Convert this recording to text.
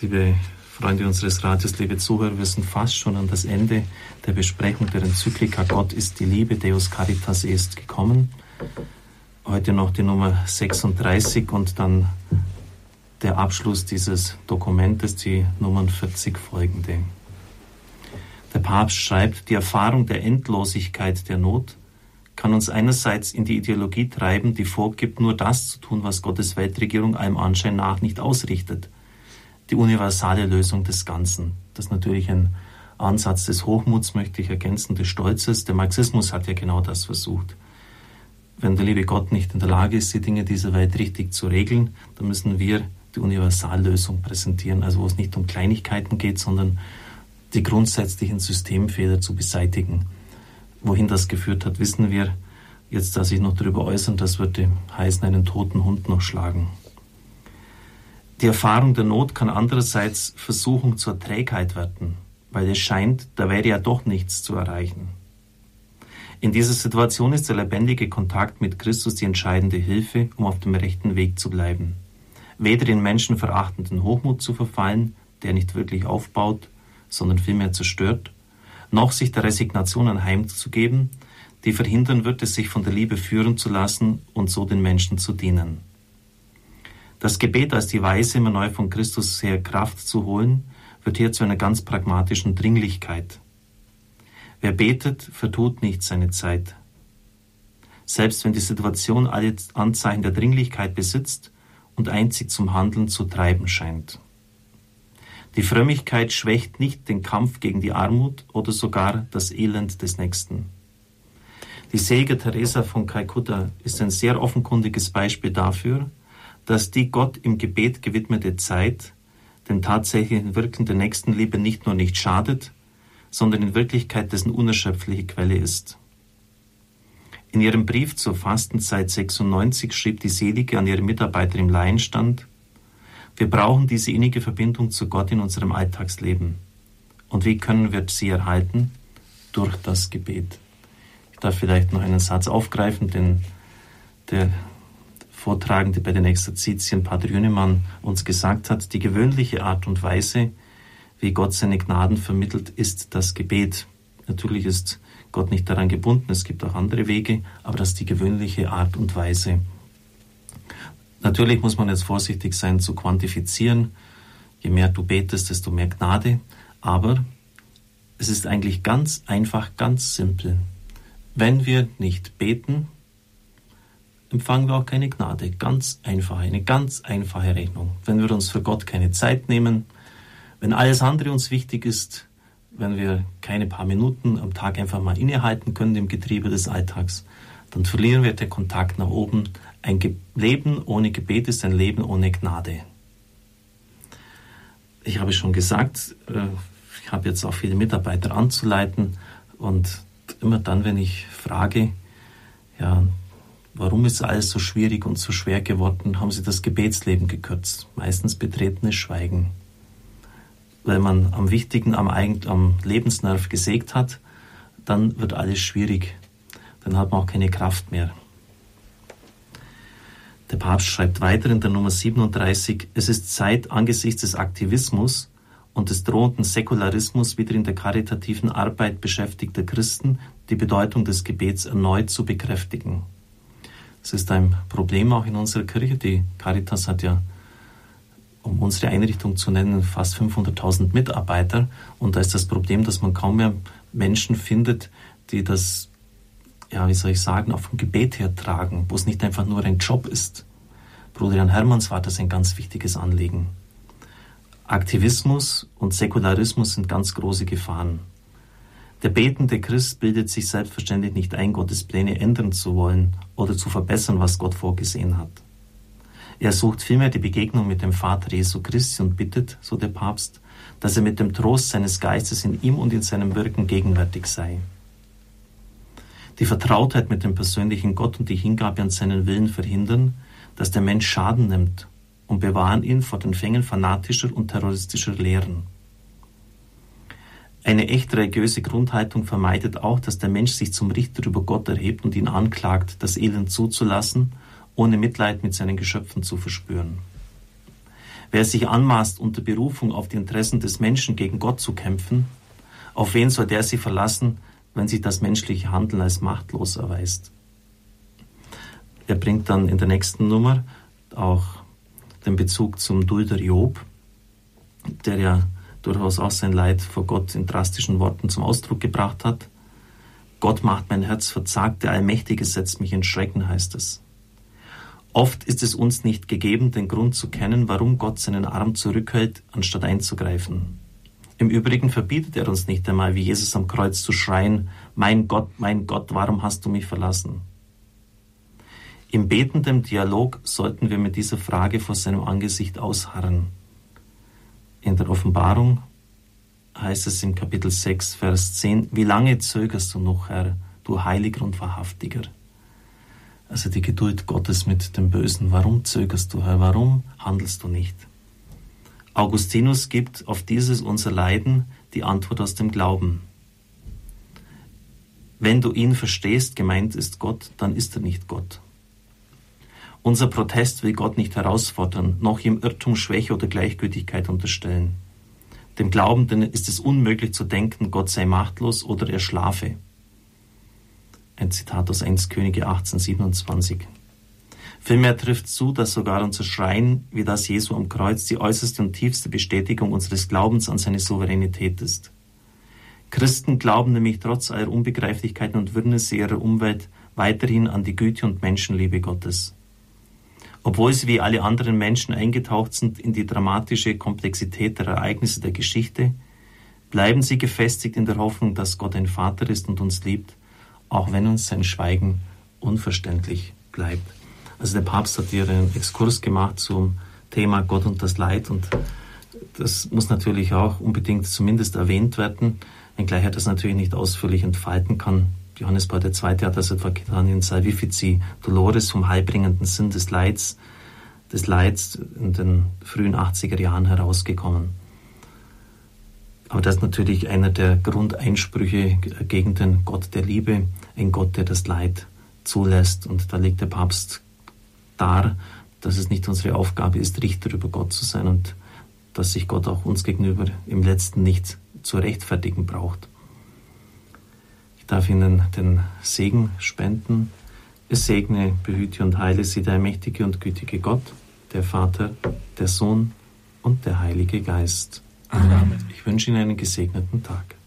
Liebe Freunde unseres Radios, liebe Zuhörer, wir sind fast schon an das Ende der Besprechung der Enzyklika Gott ist die Liebe, Deus Caritas ist gekommen. Heute noch die Nummer 36 und dann der Abschluss dieses Dokumentes, die Nummern 40 folgende. Der Papst schreibt, die Erfahrung der Endlosigkeit der Not kann uns einerseits in die Ideologie treiben, die vorgibt, nur das zu tun, was Gottes Weltregierung allem Anschein nach nicht ausrichtet. Die universale Lösung des Ganzen. Das ist natürlich ein Ansatz des Hochmuts, möchte ich ergänzen, des Stolzes. Der Marxismus hat ja genau das versucht. Wenn der liebe Gott nicht in der Lage ist, die Dinge dieser Welt richtig zu regeln, dann müssen wir die Universallösung präsentieren, also wo es nicht um Kleinigkeiten geht, sondern die grundsätzlichen Systemfehler zu beseitigen. Wohin das geführt hat, wissen wir. Jetzt, dass ich noch darüber äußern, das würde heißen, einen toten Hund noch schlagen. Die Erfahrung der Not kann andererseits Versuchung zur Trägheit werden, weil es scheint, da wäre ja doch nichts zu erreichen. In dieser Situation ist der lebendige Kontakt mit Christus die entscheidende Hilfe, um auf dem rechten Weg zu bleiben. Weder in menschenverachtenden Hochmut zu verfallen, der nicht wirklich aufbaut, sondern vielmehr zerstört, noch sich der Resignation anheimzugeben, die verhindern wird, es sich von der Liebe führen zu lassen und so den Menschen zu dienen. Das Gebet als die Weise, immer neu von Christus her Kraft zu holen, wird hier zu einer ganz pragmatischen Dringlichkeit. Wer betet, vertut nicht seine Zeit. Selbst wenn die Situation alle Anzeichen der Dringlichkeit besitzt und einzig zum Handeln zu treiben scheint. Die Frömmigkeit schwächt nicht den Kampf gegen die Armut oder sogar das Elend des Nächsten. Die selige Teresa von Kalkutta ist ein sehr offenkundiges Beispiel dafür, dass die Gott im Gebet gewidmete Zeit dem tatsächlichen Wirken der Nächstenliebe nicht nur nicht schadet, sondern in Wirklichkeit dessen unerschöpfliche Quelle ist. In ihrem Brief zur Fastenzeit 96 schrieb die Selige an ihre Mitarbeiter im Laienstand, wir brauchen diese innige Verbindung zu Gott in unserem Alltagsleben. Und wie können wir sie erhalten? Durch das Gebet. Ich darf vielleicht noch einen Satz aufgreifen, den der Vortragende bei den Exerzitien, Pater Jünemann, uns gesagt hat. Die gewöhnliche Art und Weise, wie Gott seine Gnaden vermittelt, ist das Gebet. Natürlich ist Gott nicht daran gebunden, es gibt auch andere Wege, aber das ist die gewöhnliche Art und Weise. Natürlich muss man jetzt vorsichtig sein zu quantifizieren. Je mehr du betest, desto mehr Gnade. Aber es ist eigentlich ganz einfach, ganz simpel. Wenn wir nicht beten, empfangen wir auch keine Gnade. Ganz einfach, eine ganz einfache Rechnung. Wenn wir uns für Gott keine Zeit nehmen, wenn alles andere uns wichtig ist, wenn wir keine paar Minuten am Tag einfach mal innehalten können im Getriebe des Alltags, dann verlieren wir den Kontakt nach oben. Ein Leben ohne Gebet ist ein Leben ohne Gnade. Ich habe schon gesagt, äh, ich habe jetzt auch viele Mitarbeiter anzuleiten und immer dann, wenn ich frage, ja, warum ist alles so schwierig und so schwer geworden, haben sie das Gebetsleben gekürzt. Meistens betretenes Schweigen. Weil man am Wichtigen, am, am Lebensnerv gesägt hat, dann wird alles schwierig dann hat man auch keine Kraft mehr. Der Papst schreibt weiter in der Nummer 37, es ist Zeit angesichts des Aktivismus und des drohenden Säkularismus wieder in der karitativen Arbeit beschäftigter Christen die Bedeutung des Gebets erneut zu bekräftigen. Es ist ein Problem auch in unserer Kirche. Die Caritas hat ja, um unsere Einrichtung zu nennen, fast 500.000 Mitarbeiter. Und da ist das Problem, dass man kaum mehr Menschen findet, die das ja, wie soll ich sagen, auch vom Gebet her tragen, wo es nicht einfach nur ein Job ist. Bruder Jan Hermanns war das ein ganz wichtiges Anliegen. Aktivismus und Säkularismus sind ganz große Gefahren. Der betende Christ bildet sich selbstverständlich nicht ein, Gottes Pläne ändern zu wollen oder zu verbessern, was Gott vorgesehen hat. Er sucht vielmehr die Begegnung mit dem Vater Jesu Christi und bittet, so der Papst, dass er mit dem Trost seines Geistes in ihm und in seinem Wirken gegenwärtig sei. Die Vertrautheit mit dem persönlichen Gott und die Hingabe an seinen Willen verhindern, dass der Mensch Schaden nimmt und bewahren ihn vor den Fängen fanatischer und terroristischer Lehren. Eine echt religiöse Grundhaltung vermeidet auch, dass der Mensch sich zum Richter über Gott erhebt und ihn anklagt, das Elend zuzulassen, ohne Mitleid mit seinen Geschöpfen zu verspüren. Wer sich anmaßt, unter Berufung auf die Interessen des Menschen gegen Gott zu kämpfen, auf wen soll der sie verlassen, wenn sich das menschliche Handeln als machtlos erweist? Er bringt dann in der nächsten Nummer auch den Bezug zum Dulder Job, der ja durchaus auch sein Leid vor Gott in drastischen Worten zum Ausdruck gebracht hat. Gott macht mein Herz verzagt, der Allmächtige setzt mich in Schrecken, heißt es. Oft ist es uns nicht gegeben, den Grund zu kennen, warum Gott seinen Arm zurückhält, anstatt einzugreifen. Im Übrigen verbietet er uns nicht einmal, wie Jesus am Kreuz zu schreien, Mein Gott, mein Gott, warum hast du mich verlassen? Im betenden Dialog sollten wir mit dieser Frage vor seinem Angesicht ausharren. In der Offenbarung heißt es im Kapitel 6, Vers 10, Wie lange zögerst du noch, Herr, du Heiliger und Wahrhaftiger? Also die Geduld Gottes mit dem Bösen. Warum zögerst du, Herr? Warum handelst du nicht? Augustinus gibt auf dieses unser Leiden die Antwort aus dem Glauben. Wenn du ihn verstehst, gemeint ist Gott, dann ist er nicht Gott. Unser Protest will Gott nicht herausfordern, noch ihm Irrtum, Schwäche oder Gleichgültigkeit unterstellen. Dem Glaubenden ist es unmöglich zu denken, Gott sei machtlos oder er schlafe. Ein Zitat aus 1 Könige 1827. Vielmehr trifft zu, dass sogar unser Schreien, wie das Jesu am Kreuz, die äußerste und tiefste Bestätigung unseres Glaubens an seine Souveränität ist. Christen glauben nämlich trotz aller Unbegreiflichkeiten und Wirrnisse ihrer Umwelt weiterhin an die Güte und Menschenliebe Gottes. Obwohl sie wie alle anderen Menschen eingetaucht sind in die dramatische Komplexität der Ereignisse der Geschichte, bleiben sie gefestigt in der Hoffnung, dass Gott ein Vater ist und uns liebt, auch wenn uns sein Schweigen unverständlich bleibt. Also der Papst hat hier einen Exkurs gemacht zum Thema Gott und das Leid und das muss natürlich auch unbedingt zumindest erwähnt werden, wenngleich er das natürlich nicht ausführlich entfalten kann. Johannes Paul II. hat das etwa getan in Salvifici Dolores vom heilbringenden Sinn des Leids, des Leids in den frühen 80er Jahren herausgekommen. Aber das ist natürlich einer der Grundeinsprüche gegen den Gott der Liebe, ein Gott, der das Leid zulässt. Und da legt der Papst dar, dass es nicht unsere Aufgabe ist, Richter über Gott zu sein und dass sich Gott auch uns gegenüber im letzten nicht zu rechtfertigen braucht. Ich darf Ihnen den Segen spenden. Es segne, behüte und heile Sie der mächtige und gütige Gott, der Vater, der Sohn und der Heilige Geist. Amen. Ich wünsche Ihnen einen gesegneten Tag.